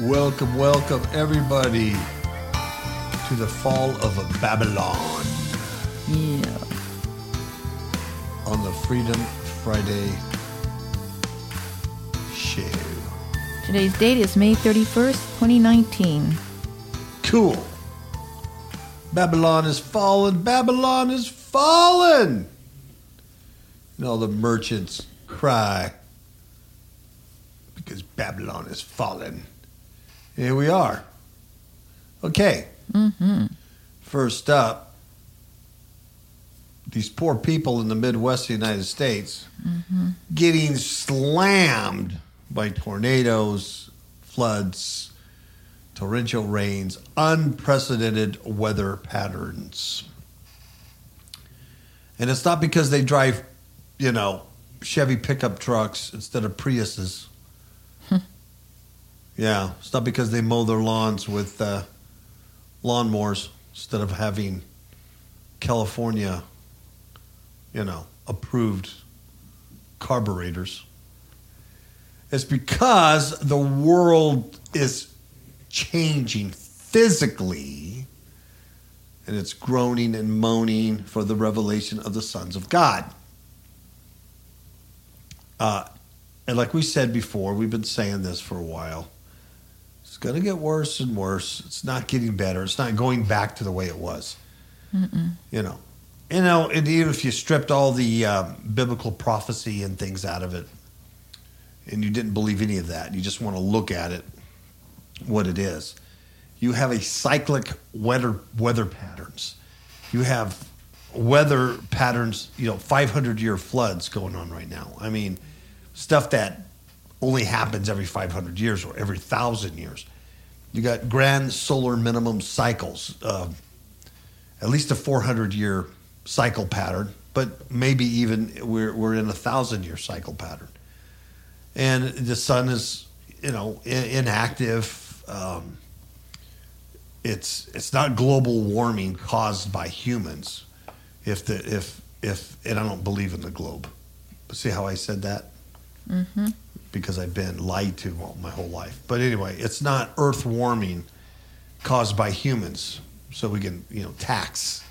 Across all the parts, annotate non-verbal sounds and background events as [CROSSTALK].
Welcome, welcome, everybody, to the fall of Babylon Yeah. on the Freedom Friday show. Today's date is May 31st, 2019. Cool. Babylon is fallen. Babylon is fallen. And all the merchants cry because Babylon is fallen. Here we are. Okay. Mm-hmm. First up, these poor people in the Midwest of the United States mm-hmm. getting slammed by tornadoes, floods, torrential rains, unprecedented weather patterns. And it's not because they drive, you know, Chevy pickup trucks instead of Priuses. Yeah, it's not because they mow their lawns with uh, lawnmowers instead of having California, you know, approved carburetors. It's because the world is changing physically and it's groaning and moaning for the revelation of the sons of God. Uh, and like we said before, we've been saying this for a while. It's going to get worse and worse. It's not getting better. It's not going back to the way it was. You know, you know, and even if you stripped all the um, biblical prophecy and things out of it, and you didn't believe any of that, you just want to look at it, what it is. You have a cyclic weather weather patterns. You have weather patterns, you know, 500 year floods going on right now. I mean, stuff that only happens every 500 years or every thousand years. You got grand solar minimum cycles, uh, at least a 400 year cycle pattern, but maybe even we're, we're in a thousand year cycle pattern. And the sun is, you know, in, inactive. Um, it's it's not global warming caused by humans. If the if if and I don't believe in the globe. See how I said that? Mm-hmm. Because I've been lied to all, my whole life. But anyway, it's not Earth warming caused by humans, so we can you know tax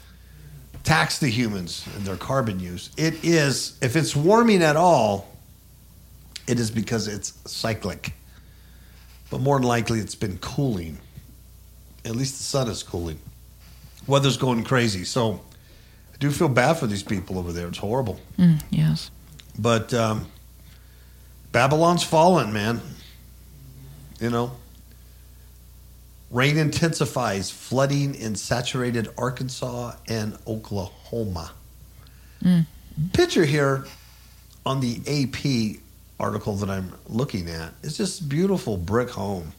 tax the humans and their carbon use. It is if it's warming at all, it is because it's cyclic. But more than likely, it's been cooling. At least the sun is cooling. Weather's going crazy. So I do feel bad for these people over there. It's horrible. Mm, yes. But um, Babylon's fallen, man. You know, rain intensifies, flooding in saturated Arkansas and Oklahoma. Picture here on the AP article that I'm looking at is just beautiful brick home.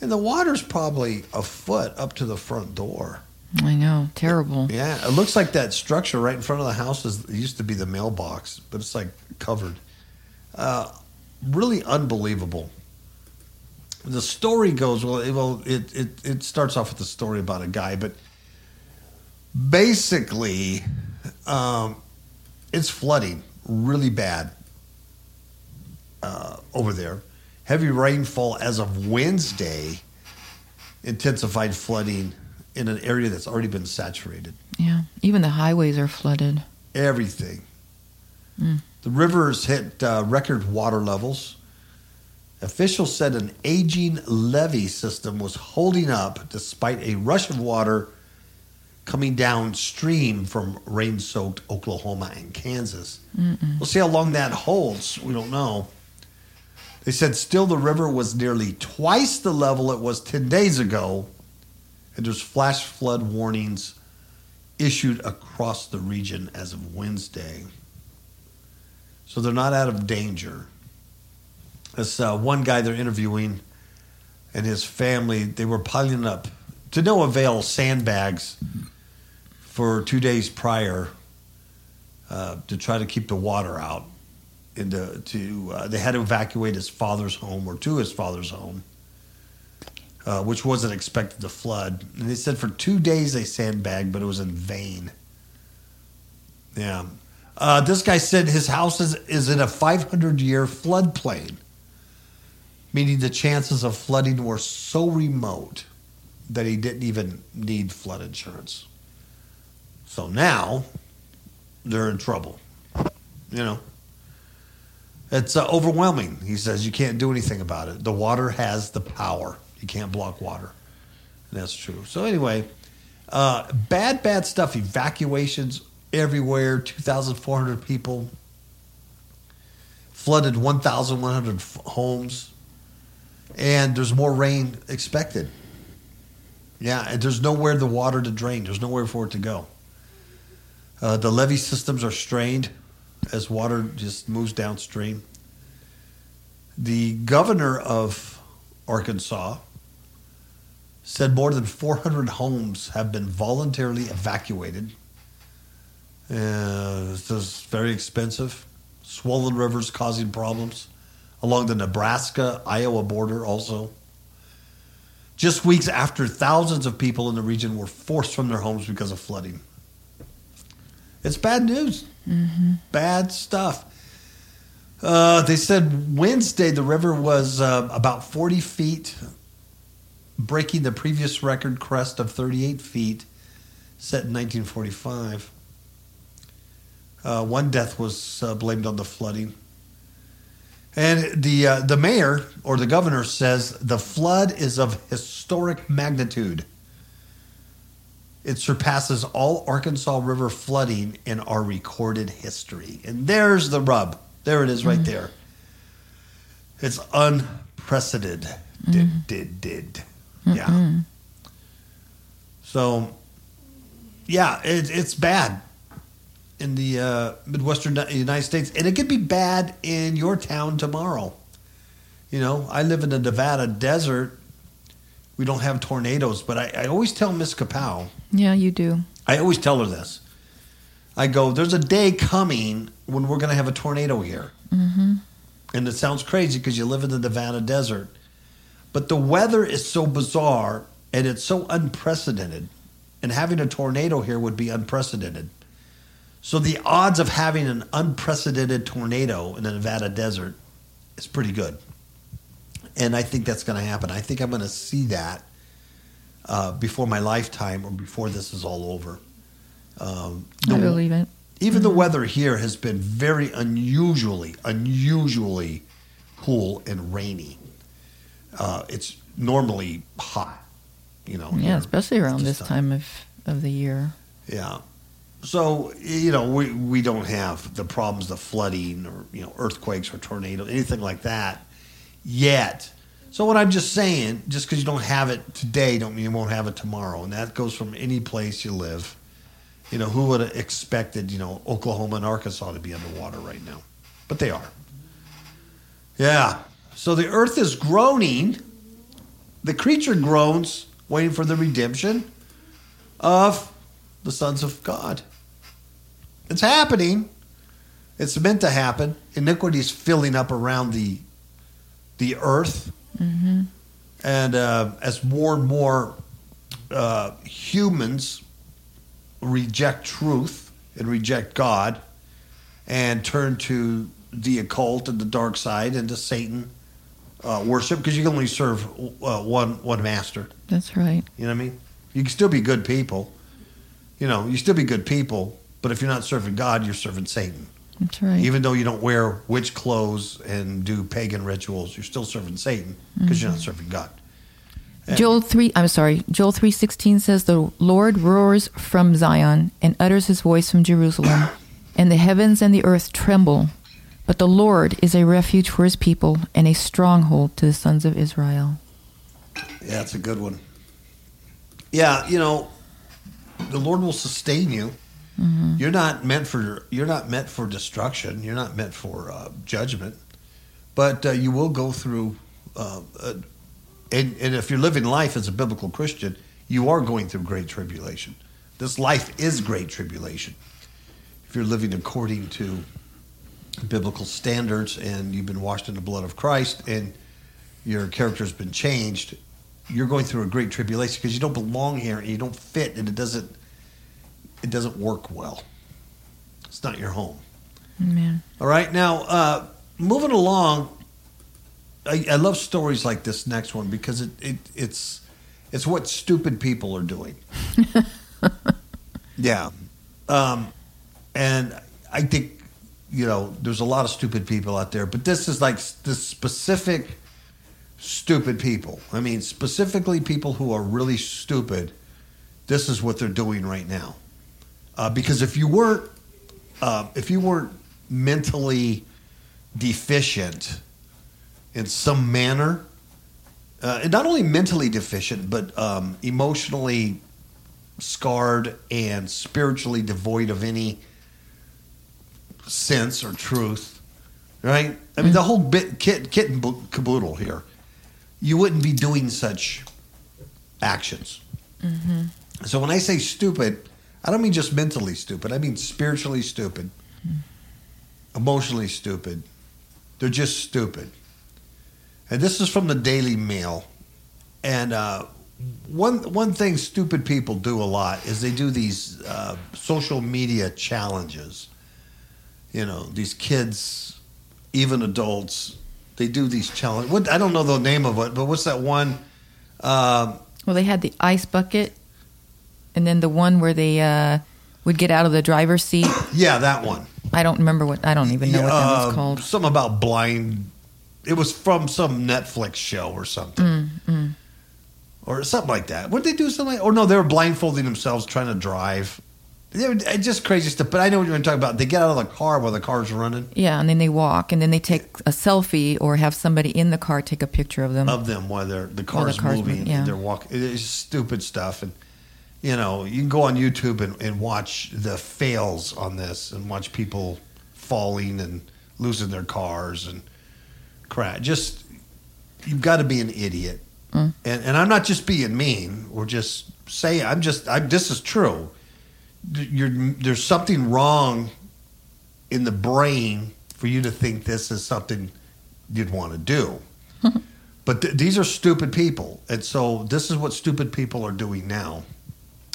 And the water's probably a foot up to the front door. I know. Terrible. Yeah, it looks like that structure right in front of the house is used to be the mailbox, but it's like covered. Uh, really unbelievable. The story goes well. It, well, it, it it starts off with a story about a guy, but basically, um, it's flooding really bad uh, over there. Heavy rainfall as of Wednesday intensified flooding in an area that's already been saturated. Yeah. Even the highways are flooded. Everything. The rivers hit uh, record water levels. Officials said an aging levee system was holding up despite a rush of water coming downstream from rain soaked Oklahoma and Kansas. We'll see how long that holds. We don't know. They said still the river was nearly twice the level it was 10 days ago, and there's flash flood warnings issued across the region as of Wednesday. So they're not out of danger. This uh, one guy they're interviewing and his family, they were piling up to no avail sandbags for two days prior uh, to try to keep the water out. Into to uh, they had to evacuate his father's home or to his father's home, uh, which wasn't expected to flood. And they said for two days they sandbagged, but it was in vain. Yeah, uh, this guy said his house is, is in a 500 year floodplain, meaning the chances of flooding were so remote that he didn't even need flood insurance. So now they're in trouble. You know, it's uh, overwhelming. He says you can't do anything about it. The water has the power. You can't block water. And that's true. So, anyway, uh, bad, bad stuff. Evacuations everywhere. 2,400 people. Flooded 1,100 homes. And there's more rain expected. Yeah, and there's nowhere the water to drain. There's nowhere for it to go. Uh, the levee systems are strained as water just moves downstream. The governor of Arkansas said more than 400 homes have been voluntarily evacuated. Uh, this is very expensive. Swollen rivers causing problems along the Nebraska Iowa border, also. Just weeks after thousands of people in the region were forced from their homes because of flooding. It's bad news. Bad stuff. Uh, they said Wednesday the river was uh, about 40 feet, breaking the previous record crest of 38 feet set in 1945. Uh, one death was uh, blamed on the flooding. And the, uh, the mayor or the governor says the flood is of historic magnitude. It surpasses all Arkansas River flooding in our recorded history. And there's the rub. There it is right there. It's unprecedented. Did, did, did. Yeah. So, yeah, it, it's bad in the uh, Midwestern United States. And it could be bad in your town tomorrow. You know, I live in the Nevada desert. We don't have tornadoes, but I, I always tell Miss Kapow, Yeah, you do. I always tell her this. I go, there's a day coming when we're going to have a tornado here. Mm-hmm. And it sounds crazy because you live in the Nevada desert. But the weather is so bizarre and it's so unprecedented. And having a tornado here would be unprecedented. So the odds of having an unprecedented tornado in the Nevada desert is pretty good. And I think that's going to happen. I think I'm going to see that uh, before my lifetime or before this is all over. Um, I believe it. even the weather here has been very unusually, unusually cool and rainy. Uh, it's normally hot, you know. Yeah, especially around this this time of, of the year. Yeah. So you know, we we don't have the problems of flooding or you know earthquakes or tornadoes, anything like that yet. So what I'm just saying, just because you don't have it today, don't mean you won't have it tomorrow, and that goes from any place you live. You know, who would have expected you know Oklahoma and Arkansas to be underwater right now, but they are. Yeah. So the earth is groaning. The creature groans, waiting for the redemption of the sons of God. It's happening. It's meant to happen. Iniquity is filling up around the the earth, and uh, as more and more uh, humans reject truth and reject God, and turn to the occult and the dark side and to Satan uh, worship, because you can only serve uh, one one master. That's right. You know what I mean? You can still be good people. You know, you still be good people, but if you're not serving God, you're serving Satan. That's right. Even though you don't wear witch clothes and do pagan rituals, you're still serving Satan because you're not mm-hmm. serving God. Joel three. I'm sorry. Joel three sixteen says the Lord roars from Zion and utters His voice from Jerusalem, [CLEARS THROAT] and the heavens and the earth tremble. But the Lord is a refuge for His people and a stronghold to the sons of Israel. Yeah, it's a good one. Yeah, you know, the Lord will sustain you. You're not meant for you're not meant for destruction. You're not meant for uh, judgment, but uh, you will go through. Uh, and, and if you're living life as a biblical Christian, you are going through great tribulation. This life is great tribulation. If you're living according to biblical standards and you've been washed in the blood of Christ and your character's been changed, you're going through a great tribulation because you don't belong here and you don't fit and it doesn't it doesn't work well. It's not your home. Amen. All right, now uh, moving along, I, I love stories like this next one because it, it it's it's what stupid people are doing. [LAUGHS] yeah, um, and I think you know there's a lot of stupid people out there, but this is like this specific stupid people. I mean, specifically people who are really stupid. This is what they're doing right now. Uh, because if you weren't, uh, if you weren't mentally deficient in some manner, uh, and not only mentally deficient, but um, emotionally scarred and spiritually devoid of any sense or truth, right? I mean, the whole bit kit, kit and caboodle here. You wouldn't be doing such actions. So when I say stupid, I don't mean just mentally stupid. I mean spiritually stupid, emotionally stupid. They're just stupid. And this is from the Daily Mail. And uh, one one thing stupid people do a lot is they do these uh, social media challenges. You know, these kids, even adults, they do these challenges. What I don't know the name of it, but what's that one? Um Well, they had the ice bucket, and then the one where they uh, would get out of the driver's seat. [COUGHS] yeah, that one. I don't remember what. I don't even know what that was called. Something about blind. It was from some Netflix show or something, Mm, or something like that. Would they do something? Like, or no, they were blindfolding themselves trying to drive. They were, it's just crazy stuff. But I know what you're talking about. They get out of the car while the car's running Yeah, and then they walk, and then they take a selfie or have somebody in the car take a picture of them. of them while they're the car's, car's moving. moving, yeah. and they're walking. It's stupid stuff, and you know you can go on YouTube and, and watch the fails on this, and watch people falling and losing their cars and crash. Just you've got to be an idiot, mm. and and I'm not just being mean or just say I'm just I'm this is true. You're, there's something wrong in the brain for you to think this is something you'd want to do. [LAUGHS] But th- these are stupid people. And so this is what stupid people are doing now.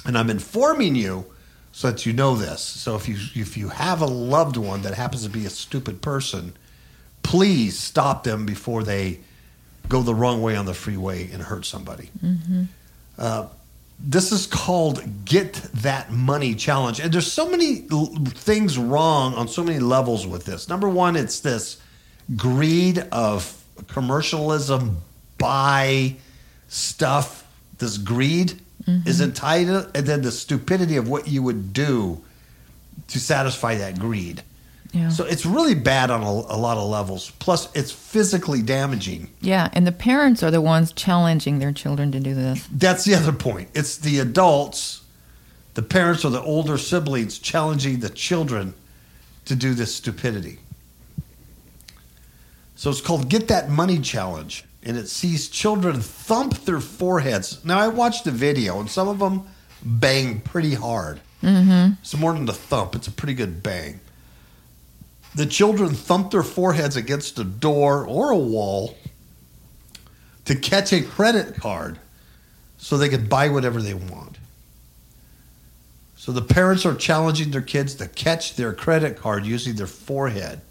And I'm informing you so that you know this. So if you if you have a loved one that happens to be a stupid person, please stop them before they go the wrong way on the freeway and hurt somebody. Uh, this is called Get That Money Challenge. And there's so many l- things wrong on so many levels with this. Number one, it's this greed of commercialism, buy stuff. This greed is entitled, and then the stupidity of what you would do to satisfy that greed. Yeah. So it's really bad on a, a lot of levels. Plus, it's physically damaging. yeah, and the parents are the ones challenging their children to do this. That's the other point. It's the adults, the parents or the older siblings challenging the children to do this stupidity. So it's called Get That Money Challenge. And it sees children thump their foreheads. Now, I watched the video, and some of them bang pretty hard. Mm-hmm. It's more than the thump, it's a pretty good bang. The children thump their foreheads against a door or a wall to catch a credit card so they can buy whatever they want. So the parents are challenging their kids to catch their credit card using their forehead.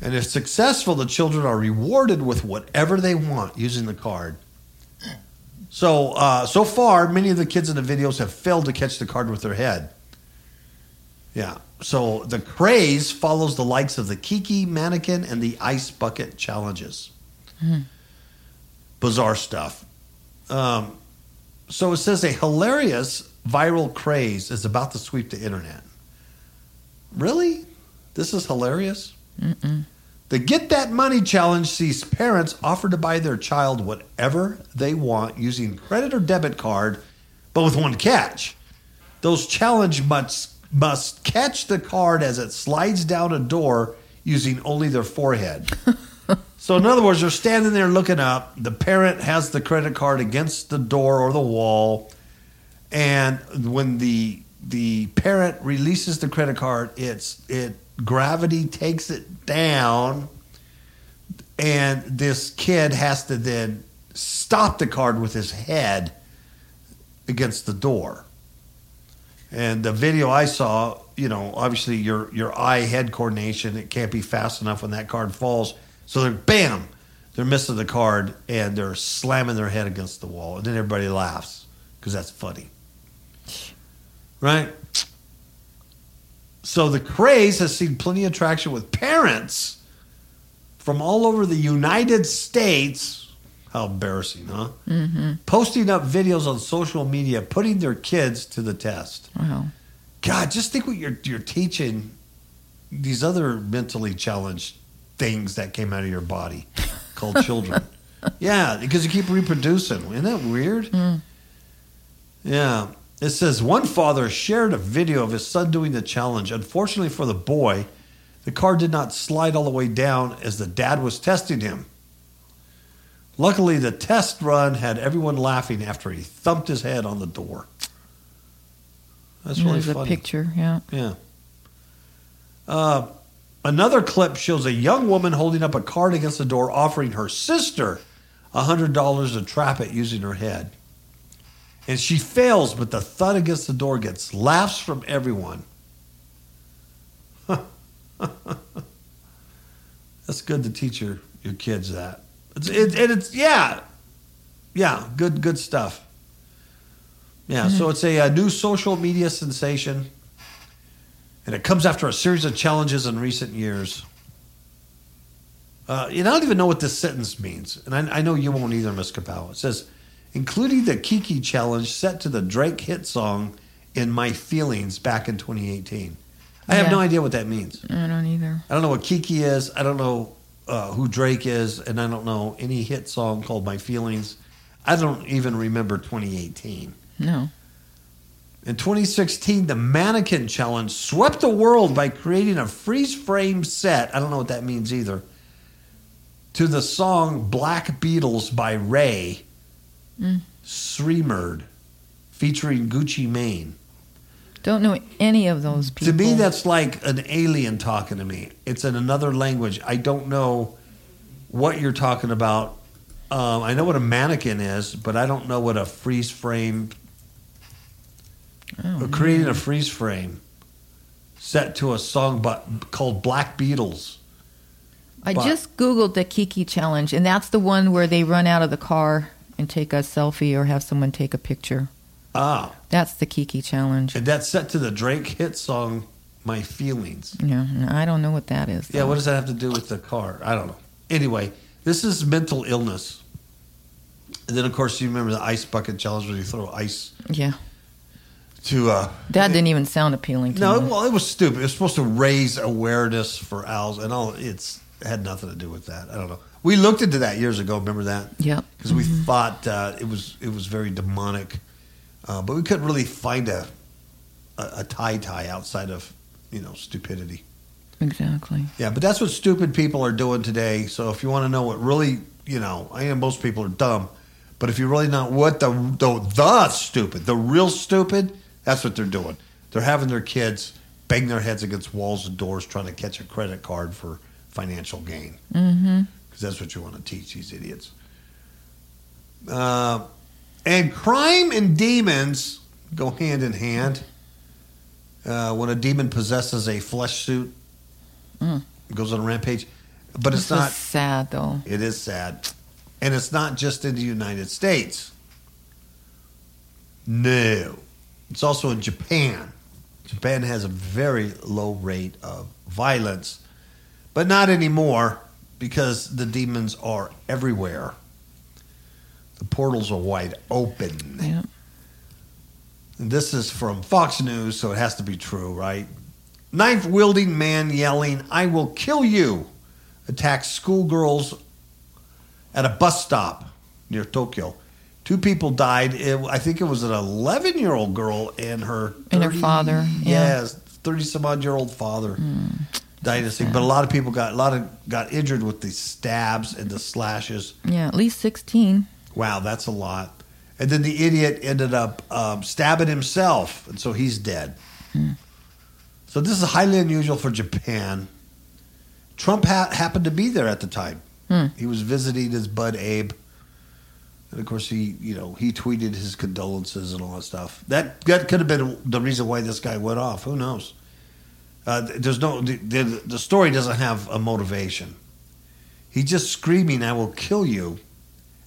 And if successful, the children are rewarded with whatever they want using the card. So, uh, so far, many of the kids in the videos have failed to catch the card with their head. Yeah. So the craze follows the likes of the Kiki mannequin and the ice bucket challenges. Bizarre stuff. Um, so it says a hilarious viral craze is about to sweep the internet. Really? This is hilarious? The Get That Money Challenge sees parents offer to buy their child whatever they want using credit or debit card, but with one catch. Those challenge must, must catch the card as it slides down a door using only their forehead. [LAUGHS] so, in other words, they're standing there looking up. The parent has the credit card against the door or the wall. And when the the parent releases the credit card, it's it gravity takes it down, and this kid has to then stop the card with his head against the door. And the video I saw, you know, obviously your your eye head coordination it can't be fast enough when that card falls. So they're bam, they're missing the card and they're slamming their head against the wall, and then everybody laughs because that's funny, right? So the craze has seen plenty of traction with parents from all over the United States. How embarrassing, huh? Mm-hmm. Posting up videos on social media, putting their kids to the test. Wow. God, just think what you're you're teaching these other mentally challenged things that came out of your body [LAUGHS] called children. yeah, because you keep reproducing. Isn't that weird? Yeah. It says one father shared a video of his son doing the challenge. Unfortunately for the boy, the car did not slide all the way down as the dad was testing him. Luckily, the test run had everyone laughing after he thumped his head on the door. That's really There's a funny. picture, yeah. Yeah. Uh, another clip shows a young woman holding up a card against the door, offering her sister $100 to trap it using her head. And she fails, but the thud against the door gets laughs from everyone. [LAUGHS] That's good to teach your, your kids that. It's, it, and it's, yeah, yeah, good, good stuff. Yeah, so it's a, a new social media sensation and it comes after a series of challenges in recent years. Uh, and I don't even know what this sentence means, and I, I know you won't either, Miss Kapow. It says, including the Kiki challenge set to the Drake hit song "In My Feelings" back in 2018. I have Yeah. no idea what that means. I don't either. I don't know what Kiki is. I don't know uh, who Drake is, and I don't know any hit song called "My Feelings." I don't even remember 2018. No. In 2016, the Mannequin Challenge swept the world by creating a freeze frame set. I don't know what that means either. To the song Black Beatles by Rae Sremmurd, featuring Gucci Mane. Don't know any of those people. To me, that's like an alien talking to me. It's in another language. I don't know what you're talking about. Um, I know what a mannequin is, but I don't know what a freeze frame. Oh, creating a freeze frame set to a song but called Black Beatles. I but- just Googled the Kiki challenge, and that's the one where they run out of the car and take a selfie or have someone take a picture. Ah, That's the Kiki challenge. and that's set to the Drake hit song "My Feelings." Yeah, no, I don't know what that is. Yeah, what does that have to do with the car? I don't know. Anyway, this is mental illness. And then, of course, you remember the ice bucket challenge where you throw ice Yeah, to. Uh, that didn't even sound appealing to me. no, me. well, it was stupid. It was supposed to raise awareness for owls, and all. It's it had nothing to do with that. I don't know. We looked into that years ago. Remember that? Yep. Because we thought uh, it was it was very demonic, uh, but we couldn't really find a a, a tie tie outside of you know stupidity. Exactly. Yeah, but that's what stupid people are doing today. So if you want to know what really, you know, I know most people are dumb, but if you really know what the the, the stupid, the real stupid, that's what they're doing. They're having their kids bang their heads against walls and doors trying to catch a credit card for financial gain. Mm-hmm. Because that's what you want to teach these idiots. Uh, and crime and demons go hand in hand. Uh, when a demon possesses a flesh suit, Mm. goes on a rampage. But it's This was not. sad though. It is sad. And it's not just in the United States. No. It's also in Japan. Japan has a very low rate of violence, but not anymore because the demons are everywhere. The portals are wide open. Yeah. This is from Fox News, so it has to be true, right? Knife wielding man yelling, I will kill you, attacks schoolgirls at a bus stop near Tokyo. Two people died. It, I think it was an 11 year old girl and her And her father, yeah. Yes, 30 some odd year old father died thing. But a lot of people got a lot of got injured with the stabs and the slashes. Yeah, at least 16. Wow, that's a lot. And then the idiot ended up um, stabbing himself, and so he's dead. So this is highly unusual for Japan. Trump ha- happened to be there at the time. He was visiting his bud Abe, and of course he, you know, he tweeted his condolences and all that stuff. That that could have been the reason why this guy went off. Who knows? Uh, there's no the, the, the story doesn't have a motivation. He's just screaming, "I will kill you."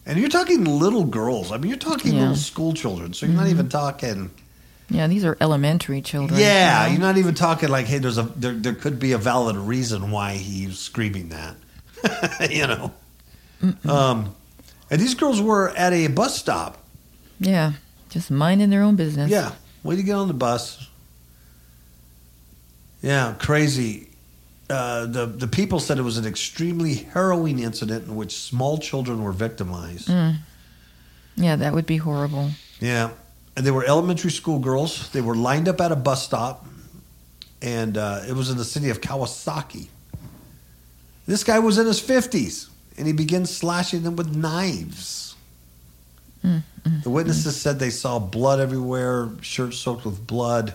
And you're talking little girls. I mean, you're talking Yeah. little school children. So you're not even talking. Yeah, these are elementary children. Yeah, you you're not even talking like, hey, there's a there, there could be a valid reason why he's screaming that. [LAUGHS] you know. Um, and these girls were at a bus stop. Yeah, just minding their own business. Yeah, way to get on the bus. Yeah, crazy. Uh, the the people said it was an extremely harrowing incident in which small children were victimized. Mm. Yeah, that would be horrible. Yeah, and they were elementary school girls. They were lined up at a bus stop, and uh, it was in the city of Kawasaki. This guy was in his fifties, and he began slashing them with knives. Mm, the witnesses said they saw blood everywhere, shirts soaked with blood.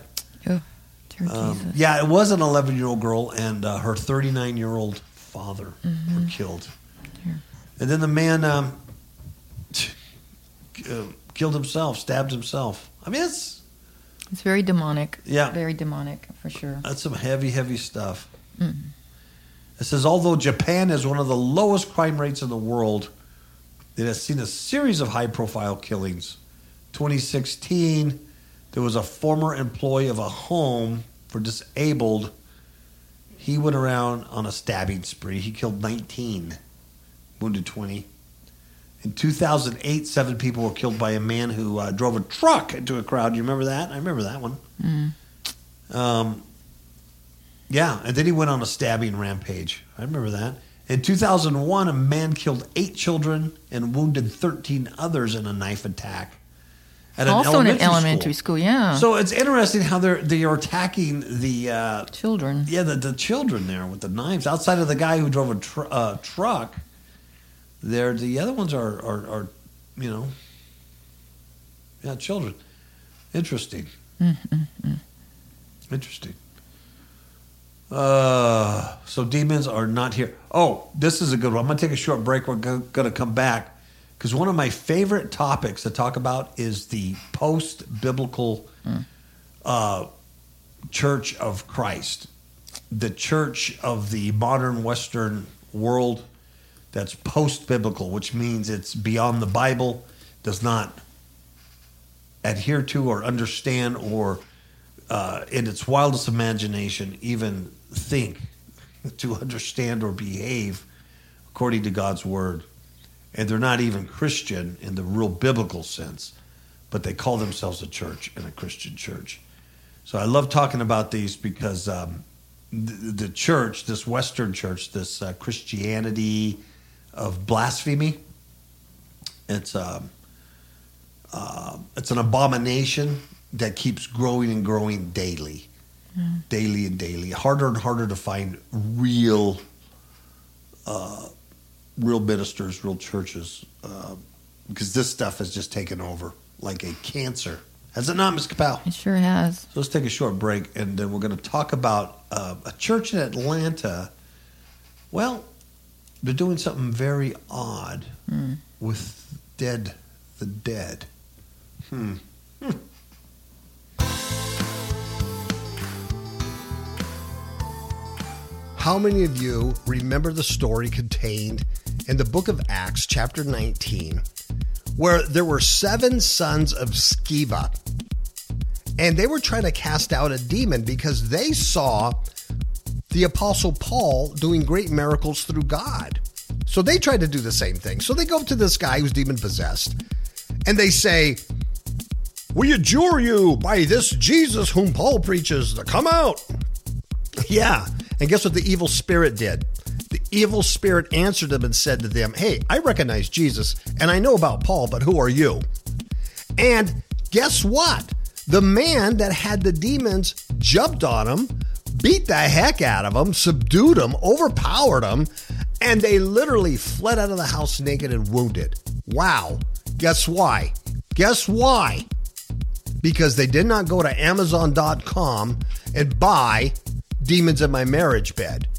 Um, yeah, it was an 11 year old girl and uh, her 39 year old father Mm-hmm. were killed. And then the man um, uh, killed himself, stabbed himself. I mean, it's It's very demonic. Yeah. Very demonic, for sure. that's some heavy, heavy stuff. Mm. It says although Japan has one of the lowest crime rates in the world, it has seen a series of high profile killings. 2016, there was a former employee of a home for disabled. He went around on a stabbing spree. He killed 19, wounded 20. In 2008, seven people were killed by a man who uh, drove a truck into a crowd. You remember that? I remember that one. Mm. Um, yeah, and then he went on a stabbing rampage. I remember that. In 2001, a man killed eight children and wounded 13 others in a knife attack. At also in an elementary school, yeah. So it's interesting how they're they are attacking the uh, Children. yeah the, the children there with the knives. Outside of the guy who drove a tr- uh, truck, there the other ones are, are are you know yeah children. Interesting. Interesting. Uh, so demons are not here. Oh, this is a good one. I'm going to take a short break. We're going to come back because one of my favorite topics to talk about is the post biblical uh, church of Christ, the church of the modern Western world that's post biblical, which means it's beyond the Bible, does not adhere to or understand or uh, in its wildest imagination even think [LAUGHS] to understand or behave according to God's word. And they're not even Christian in the real biblical sense, but they call themselves a church and a Christian church. So I love talking about these because um, the, the church, this Western church, this uh, Christianity of blasphemy, it's um, uh, it's an abomination that keeps growing and growing daily, daily and daily. Harder and harder to find real, uh, real ministers, real churches, uh, because this stuff has just taken over like a cancer. Has it not, Ms. Capel? It sure has. So let's take a short break, and then we're going to talk about uh, a church in Atlanta. Well, they're doing something very odd with dead, the dead. Hmm. How many of you remember the story contained in the book of Acts, chapter 19, where there were seven sons of Sceva? And they were trying to cast out a demon because they saw the apostle Paul doing great miracles through God. So they tried to do the same thing. So they go up to this guy who's demon possessed and they say, We adjure you by this Jesus whom Paul preaches to come out. [LAUGHS] Yeah. And guess what the evil spirit did? The evil spirit answered them and said to them, Hey, I recognize Jesus and I know about Paul, but who are you? And guess what? The man that had the demons jumped on him, beat the heck out of him, subdued him, overpowered him, and they literally fled out of the house naked and wounded. Wow. Guess why? Guess why? Because they did not go to Amazon.com and buy Demons in My Marriage Bed,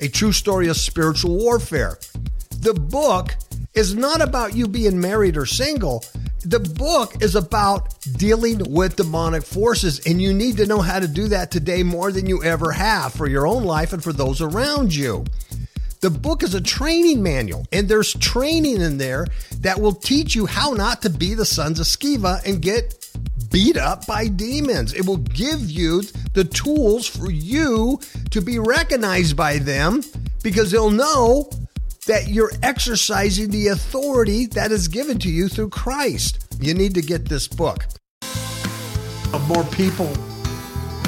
a true story of spiritual warfare. The book is not about you being married or single. The book is about dealing with demonic forces, and you need to know how to do that today more than you ever have for your own life and for those around you. The book is a training manual, and there's training in there that will teach you how not to be the sons of Sceva and get beat up by demons. It will give you the tools for you to be recognized by them because they'll know that you're exercising the authority that is given to you through Christ. You need to get this book. More people,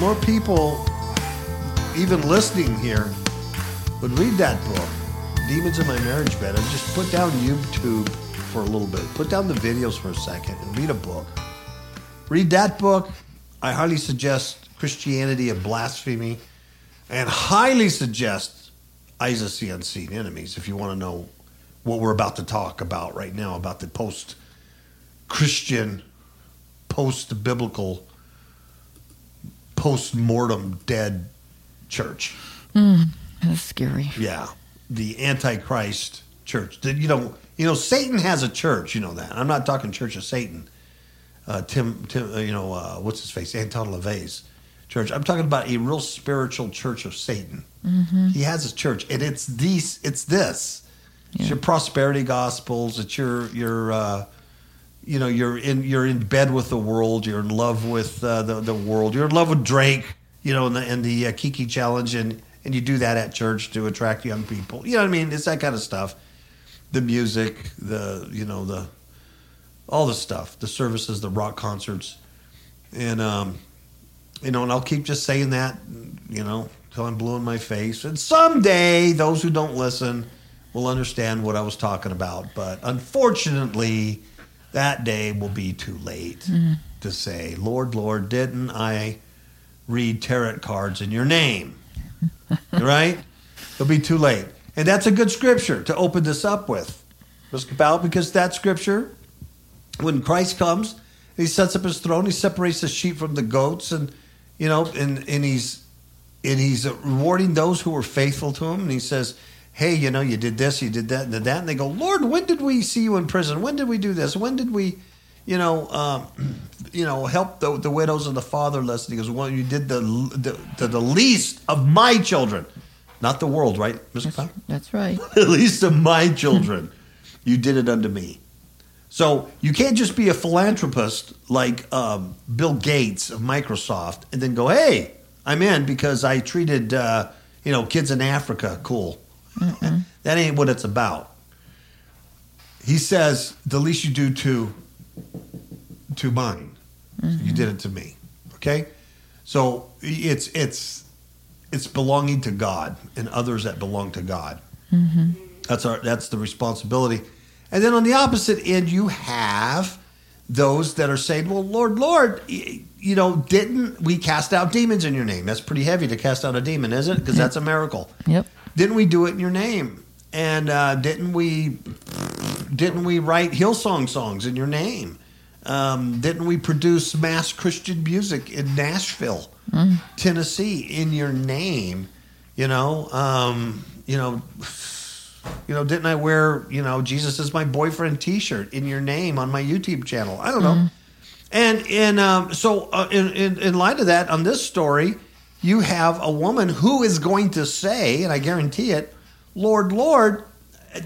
more people, even listening here, would read that book, Demons in My Marriage Bed, just put down YouTube for a little bit. Put down the videos for a second and read a book. Read that book. I highly suggest Christianity and Blasphemy, and highly suggest Eyes See Unseen Enemies if you want to know what we're about to talk about right now about the post Christian, post biblical, post mortem dead church. Hmm, that's scary. Yeah, the Antichrist church. You know? You know, Satan has a church. You know that. I'm not talking Church of Satan. Uh, Tim, Tim, uh, you know, uh, what's his face? Anton LaVey's church. I'm talking about a real spiritual church of Satan. He has a church, and it's these. It's this. It's your prosperity gospels. It's your your. Uh, you know, you're in you're in bed with the world. You're in love with uh, the the world. You're in love with Drake. You know, and the and the uh, Kiki challenge, and and you do that at church to attract young people. You know what I mean? It's that kind of stuff. The music, the you know the all the stuff, the services, the rock concerts, and um, you know, and I'll keep just saying that, you know, till I'm blue in my face. And someday, those who don't listen will understand what I was talking about. But unfortunately, that day will be too late to say, Lord, Lord, didn't I read tarot cards in your name? [LAUGHS] right? It'll be too late. And that's a good scripture to open this up with, Episcopal, because that scripture, when Christ comes, he sets up his throne, he separates the sheep from the goats, and you know, and, and he's and he's rewarding those who were faithful to him, and he says, Hey, you know, you did this, you did that, and did that, and they go, Lord, when did we see you in prison? When did we do this? When did we, you know, um, [CLEARS THROAT] you know, help the, the widows and the fatherless? And he goes, Well, you did the the, the, the least of my children, not the world, right, Mr. Powell? That's right. [LAUGHS] the least of my children. you did it unto me. So you can't just be a philanthropist like um, Bill Gates of Microsoft and then go, "Hey, I'm in because I treated uh, you know kids in Africa cool." [LAUGHS] that ain't what it's about. He says, "The least you do to to mine, you did it to me." Okay, so it's it's it's belonging to God and others that belong to God. That's our that's the responsibility. And then on the opposite end, you have those that are saying, "Well, Lord, Lord, you know, didn't we cast out demons in your name? That's pretty heavy to cast out a demon, isn't it? Because that's a miracle. Yep. Didn't we do it in your name? And uh, didn't we didn't we write Hillsong songs in your name? Um, didn't we produce mass Christian music in Nashville, Tennessee, in your name? You know, um, you know, you know, didn't I wear you know Jesus is my boyfriend T-shirt in your name on my YouTube channel? I don't know. And and um, so uh, in, in in light of that, on this story, you have a woman who is going to say, and I guarantee it, Lord, Lord,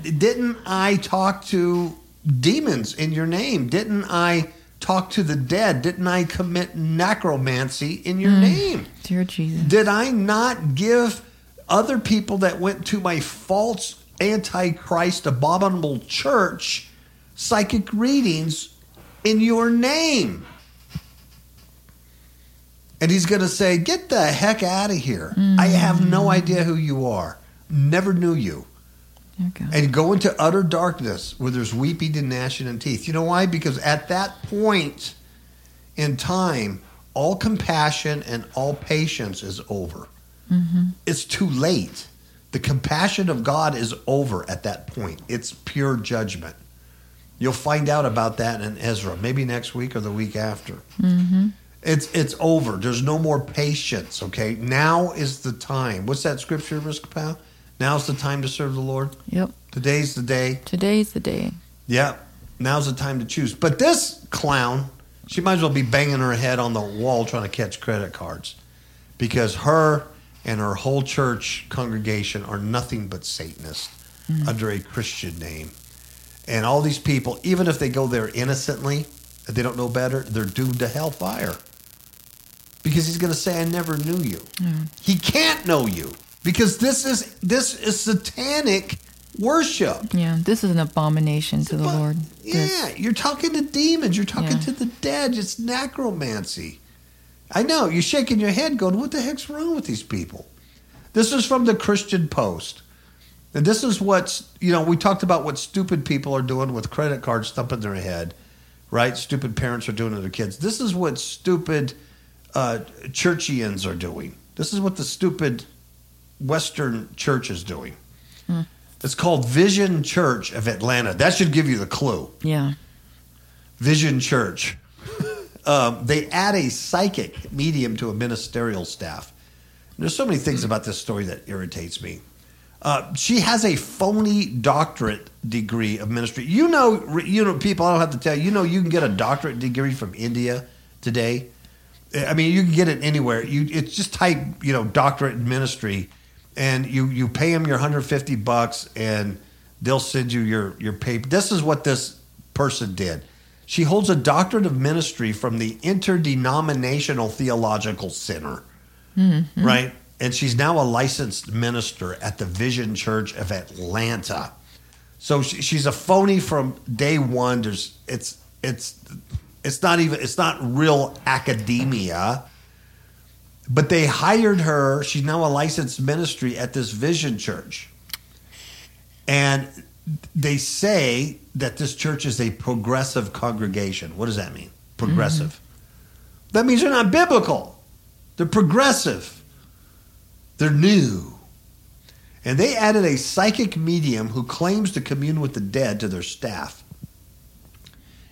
didn't I talk to demons in your name? Didn't I talk to the dead? Didn't I commit necromancy in your name? Dear Jesus. Did I not give other people that went to my false antichrist, abominable church psychic readings in your name. And he's going to say, Get the heck out of here. I have no idea who you are. Never knew you. Okay. And go into utter darkness where there's weeping and gnashing of teeth. You know why? Because at that point in time, all compassion and all patience is over. It's too late. The compassion of God is over at that point. It's pure judgment. You'll find out about that in Ezra, maybe next week or the week after. Mm-hmm. It's it's over. There's no more patience. Okay, now is the time. What's that scripture, Risk Pal? Now's the time to serve the Lord. Yep. Today's the day. Today's the day. Yep. now's the time to choose. But this clown, she might as well be banging her head on the wall trying to catch credit cards because her and her whole church congregation are nothing but Satanists hmm. under a Christian name. And all these people, even if they go there innocently, they don't know better, they're doomed to hellfire. Because he's going to say, I never knew you. He can't know you because this is this is satanic worship. Yeah, this is an abomination to the But- Lord. Yeah, This- you're talking to demons. You're talking Yeah. to the dead. It's necromancy. I know. You're shaking your head going, what the heck's wrong with these people? This is from the Christian Post. And this is what's, you know, we talked about what stupid people are doing with credit cards thumping their head, right? Stupid parents are doing to their kids. This is what stupid uh, churchians are doing. This is what the stupid Western church is doing. It's called Vision Church of Atlanta. That should give you the clue. yeah. Vision Church. Um, they add a psychic medium to a ministerial staff. There's so many things about this story that irritates me. Uh, she has a phony doctorate degree of ministry. You know, you know, people. I don't have to tell you. You know, you can get a doctorate degree from India today. I mean, you can get it anywhere. You, it's just type, you know, doctorate in ministry, and you you pay them your 150 bucks, and they'll send you your your paper. This is what this person did. She holds a doctorate of ministry from the Interdenominational Theological Center, mm-hmm. right? And she's now a licensed minister at the Vision Church of Atlanta. So she, she's a phony from day one. There's it's it's it's not even it's not real academia. But they hired her. She's now a licensed ministry at this Vision Church. And they say that this church is a progressive congregation. What does that mean? Progressive. Mm-hmm. That means they're not biblical. They're progressive. They're new. And they added a psychic medium who claims to commune with the dead to their staff.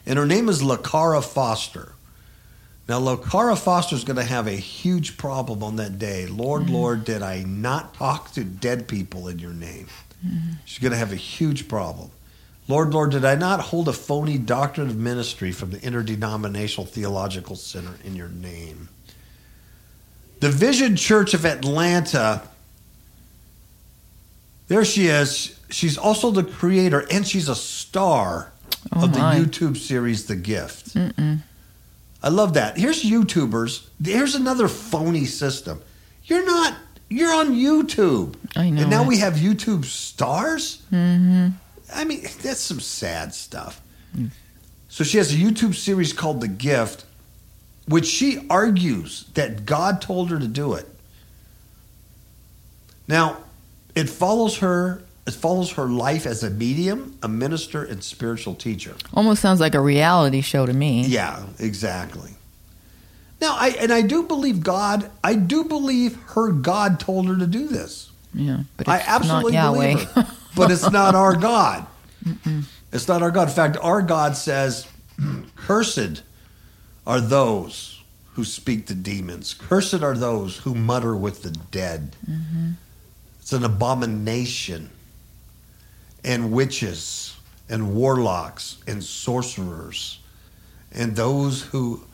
And her name is Lakara Foster. Now, Lakara Foster is going to have a huge problem on that day. Lord, mm-hmm. Lord, did I not talk to dead people in your name? She's going to have a huge problem. Lord, Lord, did I not hold a phony doctrine of ministry from the Interdenominational Theological Center in your name? The Vision Church of Atlanta, there she is. She's also the creator and she's a star Oh of the. YouTube series The Gift. I love that. Here's YouTubers. Here's another phony system. You're not. You're on YouTube. I know And now it. we have YouTube stars. Mm-hmm. I mean, that's some sad stuff. So she has a YouTube series called The Gift, which she argues that God told her to do it. Now, it follows her. It follows her life as a medium, a minister, and spiritual teacher. Almost sounds like a reality show to me. Yeah, exactly. Now, I and I do believe God. I do believe her God told her to do this. Yeah, but I absolutely believe her. But it's not our [LAUGHS] God. It's not our God. In fact, our God says, "Cursed are those who speak to demons. Cursed are those who mutter with the dead." It's an abomination. And witches and warlocks and sorcerers and those who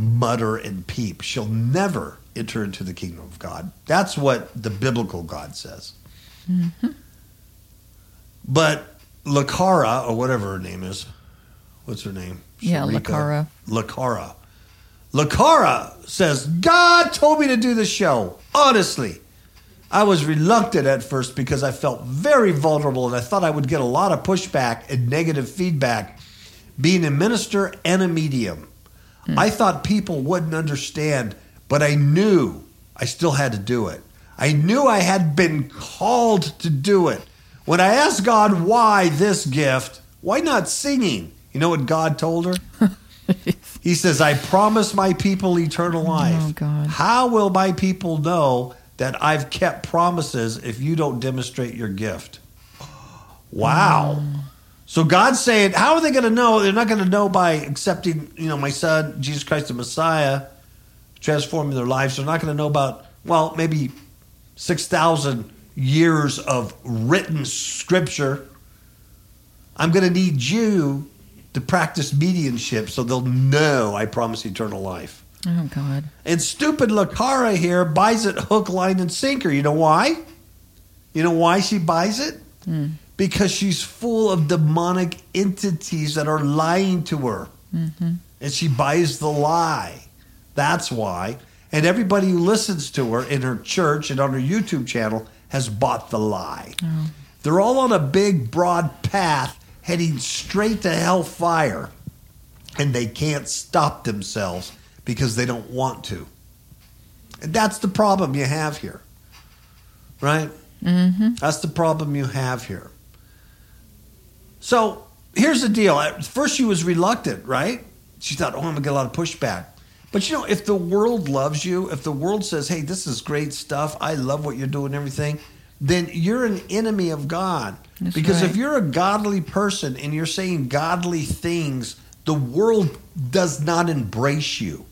mutter and peep shall never enter into the kingdom of God. That's what the biblical God says. Mm-hmm. But Lakara, or whatever her name is, what's her name? Yeah, Sharika? Lakara. Lakara says, God told me to do the show. Honestly. I was reluctant at first because I felt very vulnerable and I thought I would get a lot of pushback and negative feedback being a minister and a medium. I thought people wouldn't understand, but I knew I still had to do it. I knew I had been called to do it. When I asked God why this gift, why not singing? You know what God told her? [LAUGHS] he says, I promise my people eternal oh, life. Oh, God. How will my people know that I've kept promises if you don't demonstrate your gift? Wow. Oh. So God's saying, how are they going to know? They're not going to know by accepting, you know, my son, Jesus Christ the Messiah, transforming their lives. They're not going to know about, well, maybe 6,000 years of written scripture. I'm going to need you to practice mediumship so they'll know I promise eternal life. Oh God. And stupid Lakara here buys it hook, line, and sinker. You know why? You know why she buys it? Hmm. Because she's full of demonic entities that are lying to her. And she buys the lie. That's why. And everybody who listens to her in her church and on her YouTube channel has bought the lie. They're all on a big, broad path heading straight to hellfire. And they can't stop themselves because they don't want to. And that's the problem you have here. Right? Mm-hmm. That's the problem you have here. So here's the deal. At first, she was reluctant, right? She thought, oh, I'm going to get a lot of pushback. But you know, if the world loves you, if the world says, hey, this is great stuff, I love what you're doing and everything, then you're an enemy of God. That's because if you're a godly person and you're saying godly things, the world does not embrace you.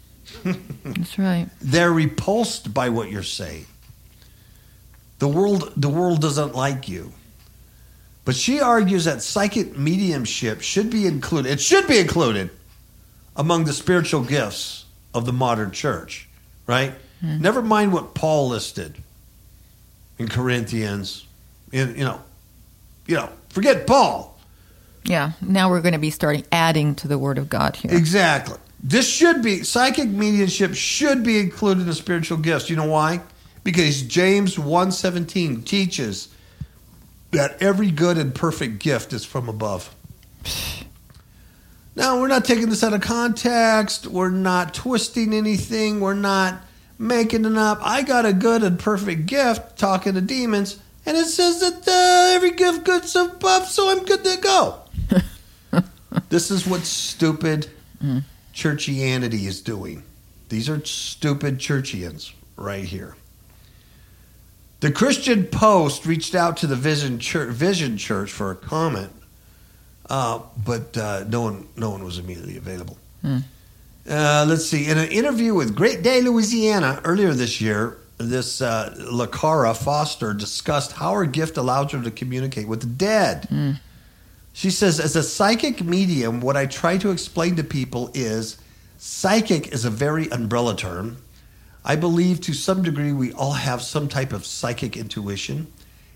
[LAUGHS] That's right. They're repulsed by what you're saying. The world the world doesn't like you. But she argues that psychic mediumship should be included. It should be included among the spiritual gifts of the modern church, right? Hmm. Never mind what Paul listed in Corinthians. In, you know, you know, forget Paul. Yeah. Now we're going to be starting adding to the Word of God here. Exactly. This should be psychic mediumship should be included in the spiritual gifts. You know why? Because James 1:17 teaches that every good and perfect gift is from above. Now, we're not taking this out of context. We're not twisting anything. We're not making it up. I got a good and perfect gift talking to demons, and it says that uh, every gift good's above, so I'm good to go. [LAUGHS] this is what stupid churchianity is doing. These are stupid churchians right here. The Christian Post reached out to the Vision Church, Vision Church for a comment, uh, but uh, no one no one was immediately available. Uh, let's see. In an interview with Great Day Louisiana earlier this year, this uh, Lakara Foster discussed how her gift allows her to communicate with the dead. She says, as a psychic medium, what I try to explain to people is psychic is a very umbrella term. I believe to some degree we all have some type of psychic intuition.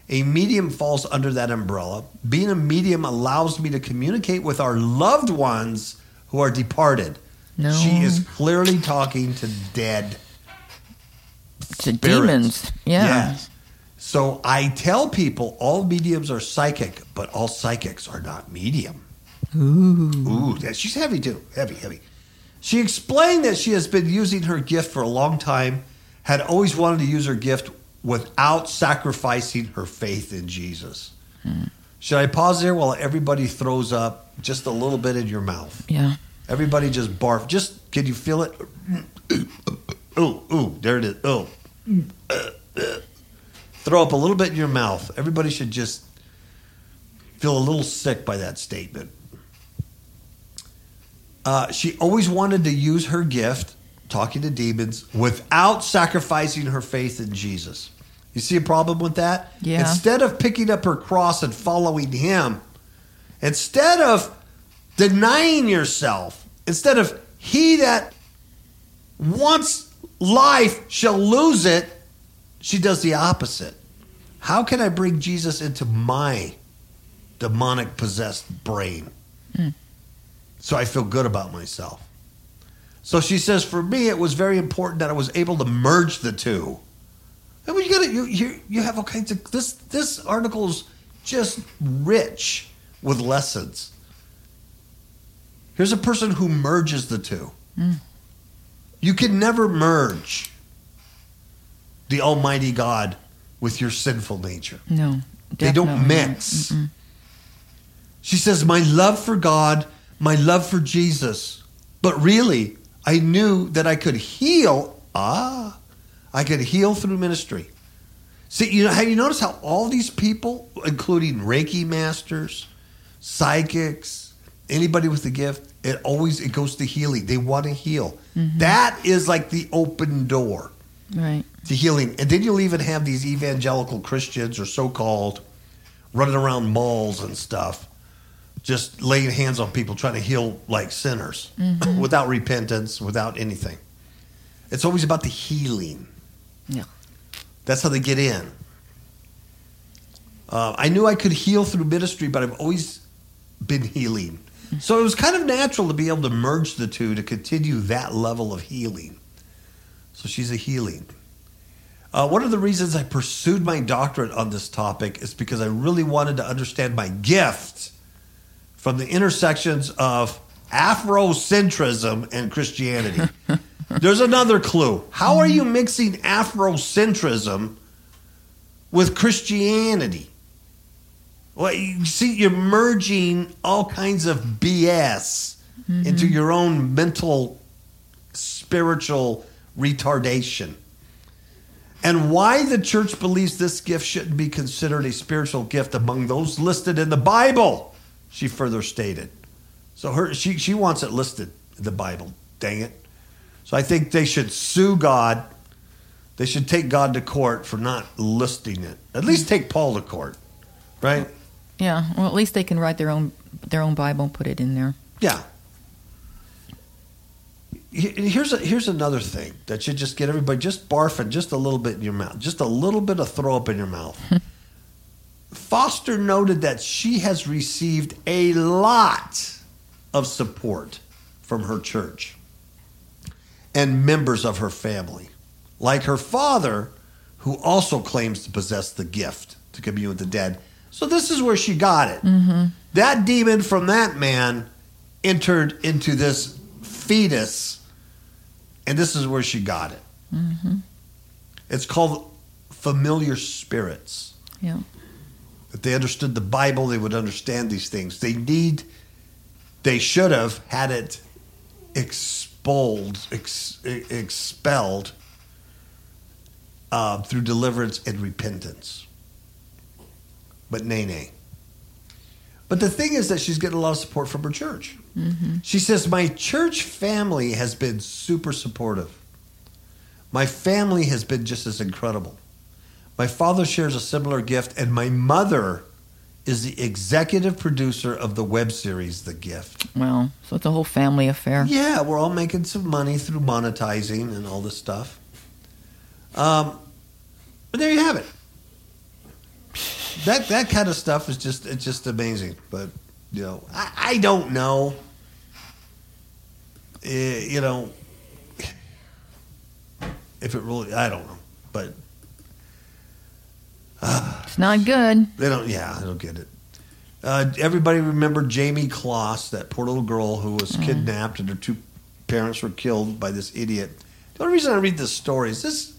A medium falls under that umbrella. Being a medium allows me to communicate with our loved ones who are departed. No. She is clearly talking to dead To demons. Yeah. Yes. So I tell people all mediums are psychic, but all psychics are not medium. Ooh. Ooh, she's heavy too. Heavy, heavy. She explained that she has been using her gift for a long time, had always wanted to use her gift without sacrificing her faith in Jesus. Hmm. Should I pause there while everybody throws up just a little bit in your mouth? Yeah. Everybody just barf. Just can you feel it? Ooh, ooh, there it is. Oh, throw up a little bit in your mouth. Everybody should just feel a little sick by that statement. Uh, she always wanted to use her gift, talking to demons, without sacrificing her faith in Jesus. You see a problem with that? Yeah. Instead of picking up her cross and following him, instead of denying yourself, instead of he that wants life shall lose it, she does the opposite. How can I bring Jesus into my demonic possessed brain so I feel good about myself? So she says, for me, it was very important that I was able to merge the two. I mean, you got you, you you have all kinds of this this article's just rich with lessons. Here's a person who merges the two. You can never merge the Almighty God with your sinful nature. No. They don't mix. She says, My love for God, my love for Jesus. But really, I knew that I could heal. Ah, I could heal through ministry. See, you know, have you noticed how all these people, including Reiki masters, psychics, anybody with a gift, it always it goes to healing. They want to heal. That is like the open door Right. to healing. And then you'll even have these evangelical Christians or so called running around malls and stuff, just laying hands on people trying to heal like sinners without repentance, without anything. It's always about the healing. Yeah. That's how they get in. Uh, I knew I could heal through ministry, but I've always been healing. So it was kind of natural to be able to merge the two to continue that level of healing. So she's a healing. Uh, one of the reasons I pursued my doctorate on this topic is because I really wanted to understand my gift from the intersections of Afrocentrism and Christianity. [LAUGHS] There's another clue. How are you mixing Afrocentrism with Christianity? Well, you see, you're merging all kinds of BS mm-hmm. into your own mental, spiritual retardation. And why the church believes this gift shouldn't be considered a spiritual gift among those listed in the Bible, she further stated. So her she she wants it listed in the Bible. Dang it. So I think they should sue God. They should take God to court for not listing it. At least take Paul to court. Right? Yeah. Well, at least they can write their own their own Bible and put it in there. Yeah. Here's a, here's another thing that should just get everybody just barfing just a little bit in your mouth, just a little bit of throw up in your mouth. [LAUGHS] Foster noted that she has received a lot of support from her church and members of her family, like her father, who also claims to possess the gift to commune with the dead. So this is where she got it. Mm-hmm. That demon from that man entered into this fetus, and this is where she got it. Mm-hmm. It's called familiar spirits. Yeah. If they understood the Bible, they would understand these things. They need, they should have had it expelled, ex, expelled uh, through deliverance and repentance. But nay, nay. But the thing is that she's getting a lot of support from her church. She says, My church family has been super supportive. My family has been just as incredible. My father shares a similar gift, and my mother is the executive producer of the web series The Gift. Well, so it's a whole family affair. Yeah, we're all making some money through monetizing and all this stuff. Um, but there you have it. That that kind of stuff is just it's just amazing. But you know, I, I don't know. Eh, you know, if it really, I don't know. But It's not good. They don't. Yeah, I don't get it. Uh, everybody remember Jayme Closs, that poor little girl who was kidnapped and her two parents were killed by this idiot. The only reason I read this story is this.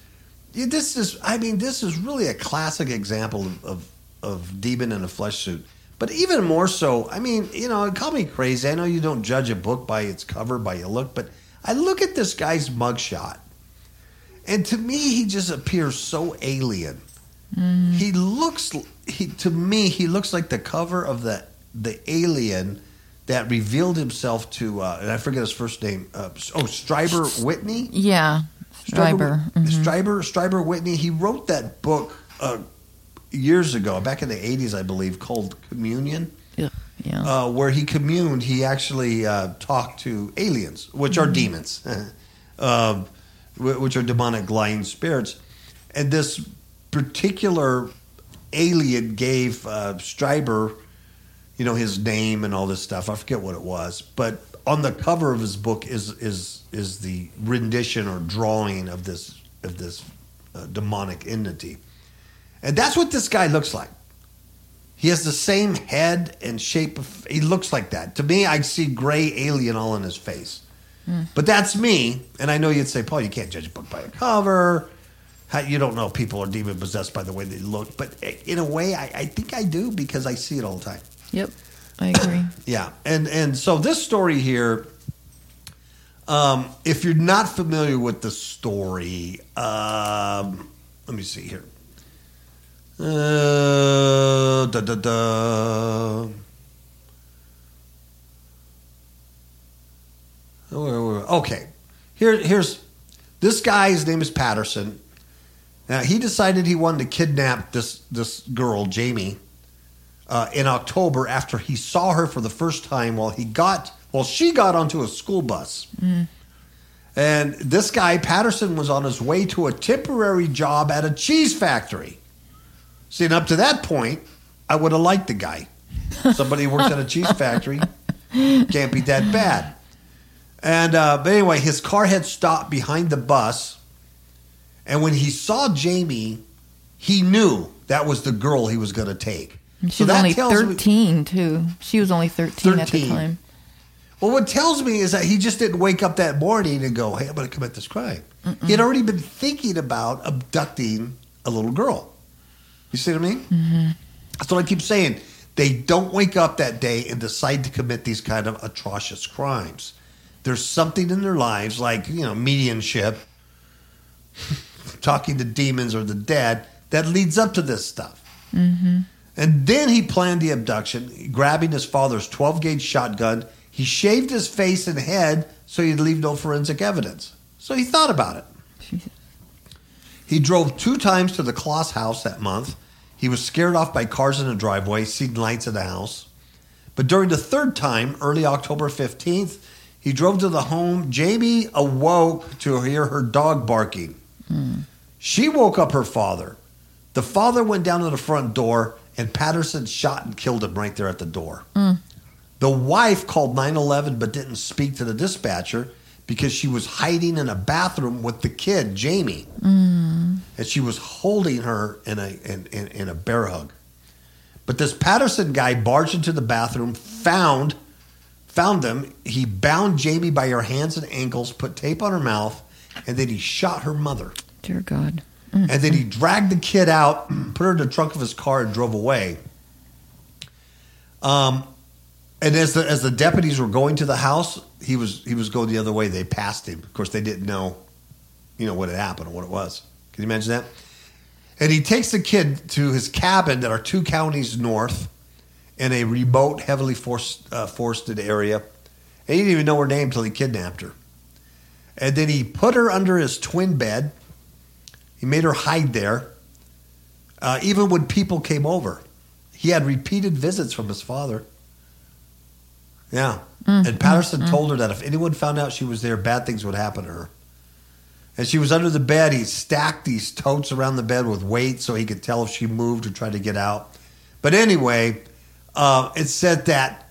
This is. I mean, this is really a classic example of of, of demon in a flesh suit. But even more so, I mean, you know, call me crazy. I know you don't judge a book by its cover, by your look, but I look at this guy's mugshot, and to me, he just appears so alien. He looks he to me he looks like the cover of the the alien that revealed himself to uh, and I forget his first name. Uh, oh, Strieber Whitney. Yeah. Strieber. Mhm. Strieber Strieber Whitney. He wrote that book uh, years ago, back in the eighties, I believe, called Communion. Ugh, Yeah. Uh, where he communed, he actually uh, talked to aliens, which are demons, [LAUGHS] um, which are demonic lying spirits. And this particular alien gave uh, Strieber, you know, his name and all this stuff. I forget what it was, but on the cover of his book is is is the rendition or drawing of this of this uh, demonic entity. And that's what this guy looks like. He has the same head and shape of he looks like that. To me, I see gray alien all in his face. But that's me, and I know you'd say, Paul, you can't judge a book by a cover. You don't know if people are demon possessed by the way they look. But in a way, I, I think I do because I see it all the time. Yep, I agree. [COUGHS] Yeah, and and so this story here, um, if you're not familiar with the story, um, let me see here. Uh, da, da, da. Okay, here here's this guy. His name is Patterson. Now he decided he wanted to kidnap this this girl, Jayme uh, in October after he saw her for the first time while he got well she got onto a school bus. And this guy Patterson was on his way to a temporary job at a cheese factory. See, and up to that point, I would have liked the guy. [LAUGHS] Somebody who works at a cheese factory can't be that bad. And uh, but anyway, his car had stopped behind the bus, and when he saw Jayme, he knew that was the girl he was going to take. She So was only tells me- 13, too. She was only 13, at the 13. time. Well, what tells me is that he just didn't wake up that morning and go, "Hey, I'm going to commit this crime." He had already been thinking about abducting a little girl. You see what I mean? Mm-hmm. That's what I keep saying. They don't wake up that day and decide to commit these kind of atrocious crimes. There's something in their lives, like you know, mediumship, [LAUGHS] talking to demons or the dead, that leads up to this stuff. Mm-hmm. And then he planned the abduction, grabbing his father's 12 gauge shotgun. He shaved his face and head so he'd leave no forensic evidence. So he thought about it. [LAUGHS] He drove two times to the Closs house that month. He was scared off by cars in the driveway, seen lights in the house. But during the third time, early October 15th, he drove to the home. Jayme awoke to hear her dog barking. Hmm. She woke up her father. The father went down to the front door, and Patterson shot and killed him right there at the door. Mm. The wife called 911 but didn't speak to the dispatcher because she was hiding in a bathroom with the kid, Jayme. Mm. And she was holding her in a in, in, in a bear hug. But this Patterson guy barged into the bathroom, found found them. He bound Jayme by her hands and ankles, put tape on her mouth, and then he shot her mother. Dear God. And then he dragged the kid out, [CLEARS THROAT] put her in the trunk of his car, and drove away. Um, and as the as the deputies were going to the house, he was he was going the other way. They passed him. Of course, they didn't know, you know, what had happened or what it was. Can you imagine that? And he takes the kid to his cabin that are two counties north, in a remote, heavily uh, forested area. And he didn't even know her name until he kidnapped her. And then he put her under his twin bed. He made her hide there. Uh, even when people came over, he had repeated visits from his father. Yeah. and Patterson told her that if anyone found out she was there, bad things would happen to her. And she was under the bed. He stacked these totes around the bed with weights so he could tell if she moved or tried to get out. But anyway, uh, it said that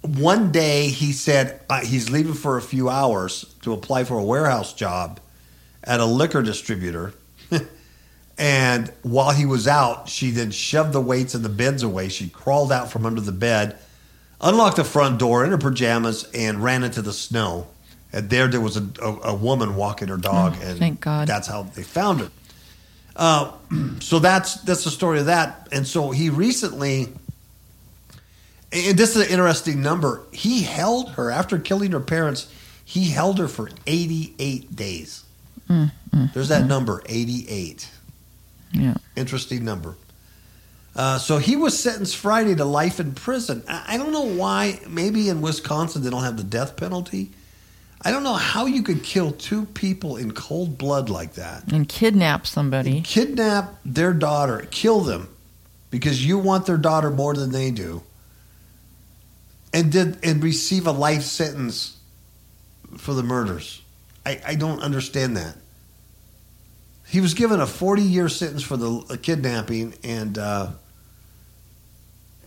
one day he said uh, he's leaving for a few hours to apply for a warehouse job at a liquor distributor. And while he was out, she then shoved the weights and the beds away. She crawled out from under the bed, unlocked the front door in her pajamas, and ran into the snow. And there, there was a, a, a woman walking her dog, Oh, and thank God. that's how they found her. Uh, [CLEARS THROAT] so that's that's the story of that. And so he recently, and this is an interesting number. He held her after killing her parents. He held her for 88 days. Mm, There's that number, 88. Yeah. Interesting number. Uh, so he was sentenced Friday to life in prison. I, I don't know why. Maybe in Wisconsin they don't have the death penalty. I don't know how you could kill two people in cold blood like that. And kidnap somebody. Kidnap their daughter, kill them because you want their daughter more than they do, and did and receive a life sentence for the murders. I, I don't understand that. He was given a 40 year sentence for the kidnapping and, uh,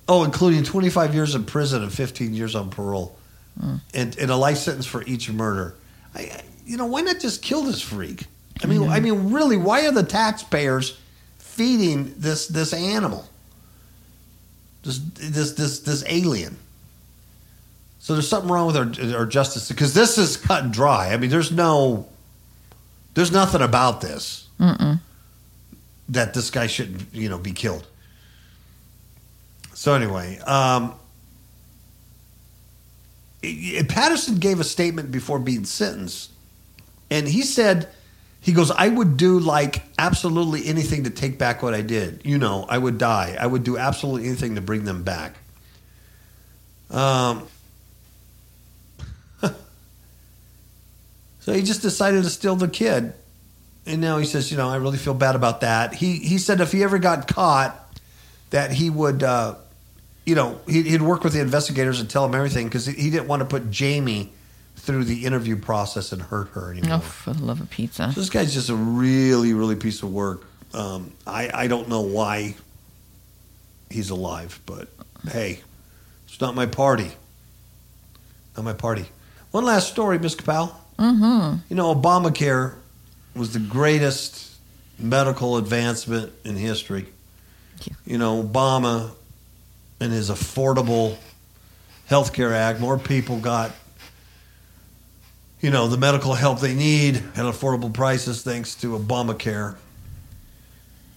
oh, including 25 years in prison and 15 years on parole, and, and a life sentence for each murder. I, I, you know, why not just kill this freak? I mean, I mean, really, why are the taxpayers feeding this this animal, this this this this alien? So there's something wrong with our our justice because this is cut and dry. I mean, there's no, there's nothing about this that this guy shouldn't you know be killed. So anyway, um, Patterson gave a statement before being sentenced, and he said, he goes, "I would do like absolutely anything to take back what I did. You know, I would die. I would do absolutely anything to bring them back." Um. So he just decided to steal the kid, and now he says, "You know, I really feel bad about that." He he said if he ever got caught, that he would. Uh, you know, he'd, he'd work with the investigators and tell them everything because he didn't want to put Jayme through the interview process and hurt her anymore. Oh, for the love of pizza. So this guy's just a really, really piece of work. Um, I, I don't know why he's alive, but hey, it's not my party. Not my party. One last story, Miss Capel. Mm-hmm. You know, Obamacare was the greatest medical advancement in history. Yeah. You know, Obama and his affordable health care act, more people got you know, the medical help they need at affordable prices thanks to Obamacare.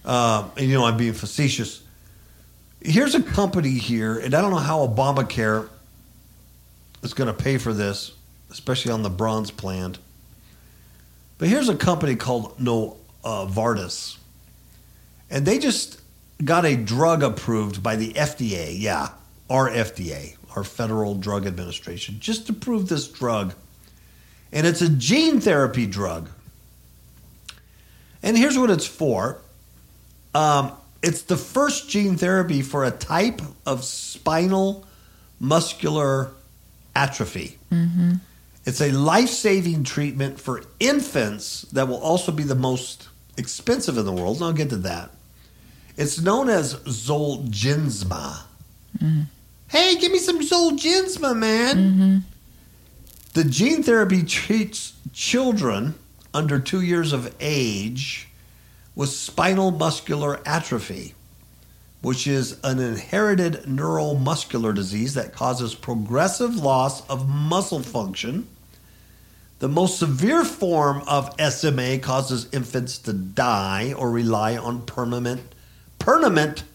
Uh, and, you know, I'm being facetious. Here's a company here, and I don't know how Obamacare is going to pay for this, especially on the bronze plant. But here's a company called Novartis, and they just got a drug approved by the FDA. Yeah, our FDA, our Federal Drug Administration, just approved this drug and it's a gene therapy drug. And here's what it's for um, it's the first gene therapy for a type of spinal muscular atrophy. It's a life saving treatment for infants that will also be the most expensive in the world. And I'll get to that. It's known as Zolgensma. Mm-hmm. Hey, give me some Zolgensma, man. Mm-hmm. The gene therapy treats children under two years of age with spinal muscular atrophy, which is an inherited neuromuscular disease that causes progressive loss of muscle function. The most severe form of SMA causes infants to die or rely on permanent, permanent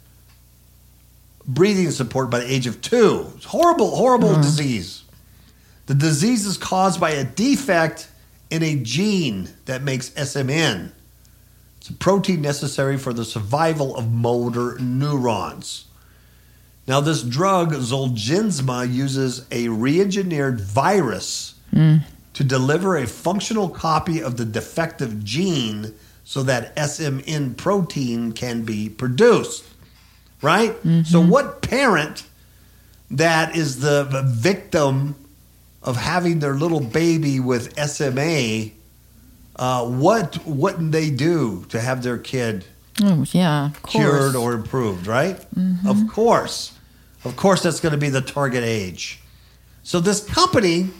breathing support by the age of two. It's horrible, horrible mm-hmm. disease. The disease is caused by a defect in a gene that makes SMN. It's a protein necessary for the survival of motor neurons. Now, this drug, Zolgensma, uses a re engineered virus mm. To deliver a functional copy of the defective gene so that SMN protein can be produced. Right? So, what parent that is the victim of having their little baby with SMA, uh, what wouldn't they do to have their kid Oh, yeah. Cured or improved, right? Of course. Of course, that's going to be the target age. So this company,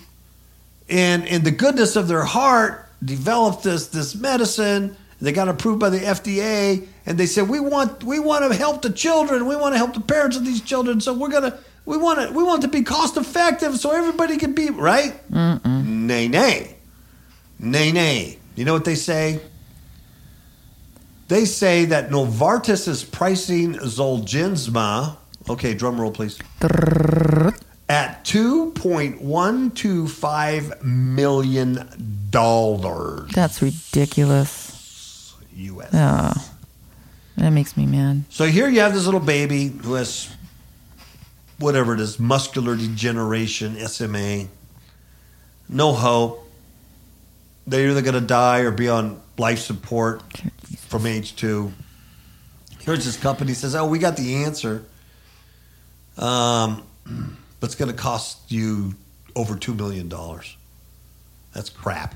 in in the goodness of their heart, developed this this medicine. They got approved by the FDA, and they said we want we want to help the children. We want to help the parents of these children. So we're gonna we want it we want it to be cost effective, so everybody can be right. Nay, nay, nay, nay. You know what they say? They say that Novartis is pricing Zolgensma. Okay, drum roll, please. At two point one two five million dollars That's ridiculous. U.S. Oh, that makes me mad. So here you have this little baby who has whatever it is, muscular degeneration, SMA. No hope. They're either going to die or be on life support from age two. Here's this company says, "Oh, we got the answer. Um, [CLEARS THROAT] but it's going to cost you over two million dollars. That's crap."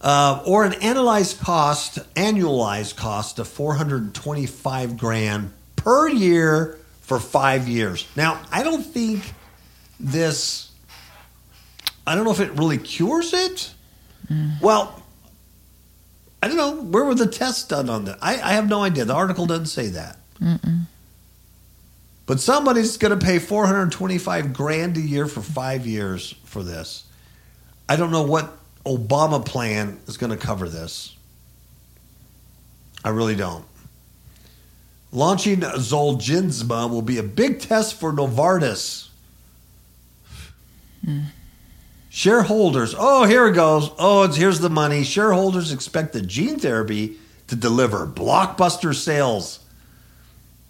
Uh, or an analyzed cost, annualized cost of 425 grand per year for five years. Now, I don't think this, I don't know if it really cures it. Well, I don't know. Where were the tests done on that? I, I have no idea. The article doesn't say that. But somebody's going to pay 425 grand a year for five years for this. I don't know what Obama plan is going to cover this. I really don't. Launching Zolgensma will be a big test for Novartis. Shareholders, oh, here it goes. Oh, it's, here's the money. Shareholders expect the gene therapy to deliver blockbuster sales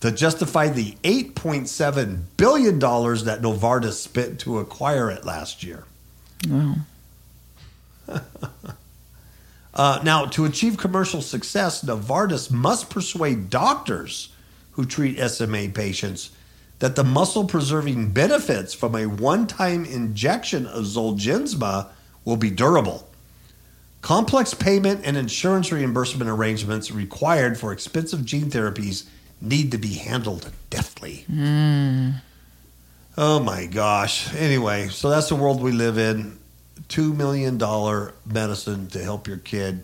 to justify the $8.7 billion that Novartis spent to acquire it last year. Wow. [LAUGHS] Uh, now, to achieve commercial success, Novartis must persuade doctors who treat SMA patients that the muscle preserving benefits from a one time injection of Zolgensma will be durable. Complex payment and insurance reimbursement arrangements required for expensive gene therapies need to be handled deftly. Hmm. Oh my gosh. Anyway, so that's the world we live in. $2 million medicine to help your kid.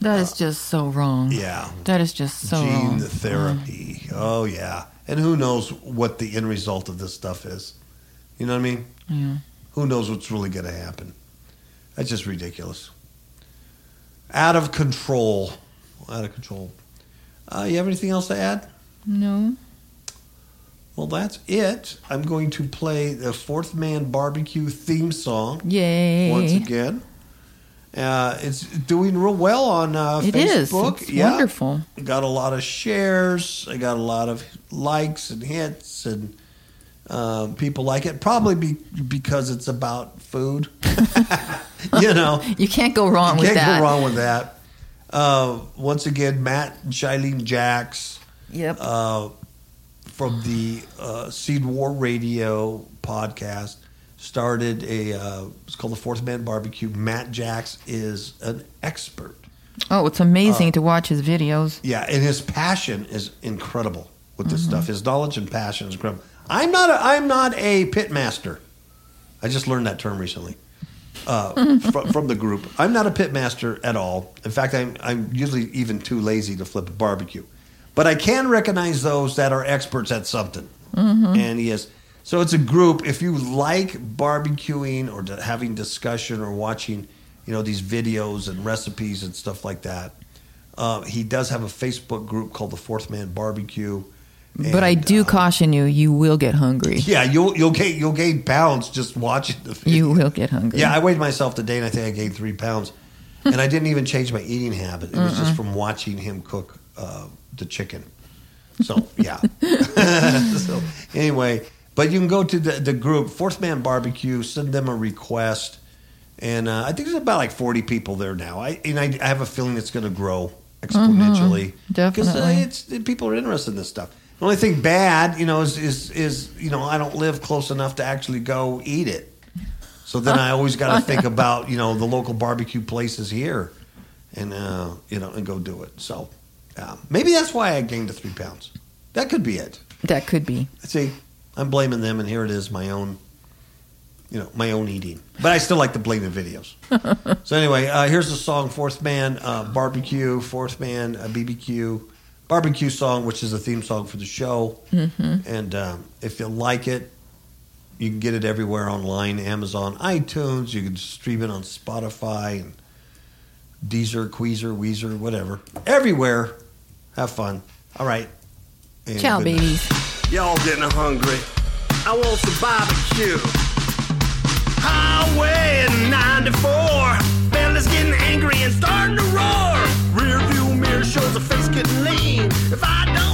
That is just so wrong. Yeah. That is just so Gene wrong. therapy. Oh, yeah. And who knows what the end result of this stuff is? You know what I mean? Yeah. Who knows what's really going to happen? That's just ridiculous. Out of control. Out of control. Uh, you have anything else to add? No. Well, that's it. I'm going to play the Fourth Man Barbecue theme song Yay. once again. Uh, it's doing real well on uh, It is. Facebook. It's wonderful. Got a lot of shares. I got a lot of likes and hits, and um, people like it. Probably be, because it's about food. [LAUGHS] [LAUGHS] you know, You can't go wrong with can't that. go wrong with that. Uh, once again, Matt and Shailene Jacks Yep. uh, from the uh, Seed War Radio podcast started a uh, it's called the Fourth Man Barbecue. Matt Jacks is an expert. oh, it's amazing to watch his videos. Yeah, and his passion is incredible with Mm-hmm. this stuff. His knowledge and passion is incredible. I'm not a, I'm not a pit master. I just learned that term recently uh, from, from the group. I'm not a pit master at all. In fact, I'm I'm usually even too lazy to flip a barbecue. But I can recognize those that are experts at something, and he is. So it's a group. If you like barbecuing or having discussion or watching, you know, these videos and recipes and stuff like that, uh, he does have a Facebook group called the Fourth Man Barbecue. But I do uh, caution you, you will get hungry. yeah, you'll you'll gain you'll gain pounds just watching the video. You will get hungry. Yeah, I weighed myself today, and I think I gained three pounds. and I didn't even change my eating habit. It was just from watching him cook uh, the chicken. So yeah. [LAUGHS] [LAUGHS] so anyway, but you can go to the, the group Fourth Man Barbecue, send them a request, and uh, I think there's about like 40 people there now. I and I, I have a feeling it's going to grow exponentially because uh, it's people are interested in this stuff. The only thing bad, you know, is is is you know I don't live close enough to actually go eat it. So then I always got to [LAUGHS] think about you know the local barbecue places here, and uh, you know and go do it. So yeah, maybe that's why I gained the three pounds. That could be it. That could be. See, I'm blaming them, and here it is, my own, you know, my own eating. But I still like to blame the videos. [LAUGHS] so anyway, uh, here's the song Fourth Man uh, Barbecue, Fourth Man uh, BBQ barbecue song, which is a theme song for the show. And um, if you like it, you can get it everywhere online, Amazon, iTunes. You can stream it on Spotify and Deezer, Queezer, Weezer, whatever. Everywhere. Have fun. All right. And Ciao, good night. babies. Y'all getting hungry. I want some barbecue. Highway 94. Fella's getting angry and starting to a face getting lean. If I don't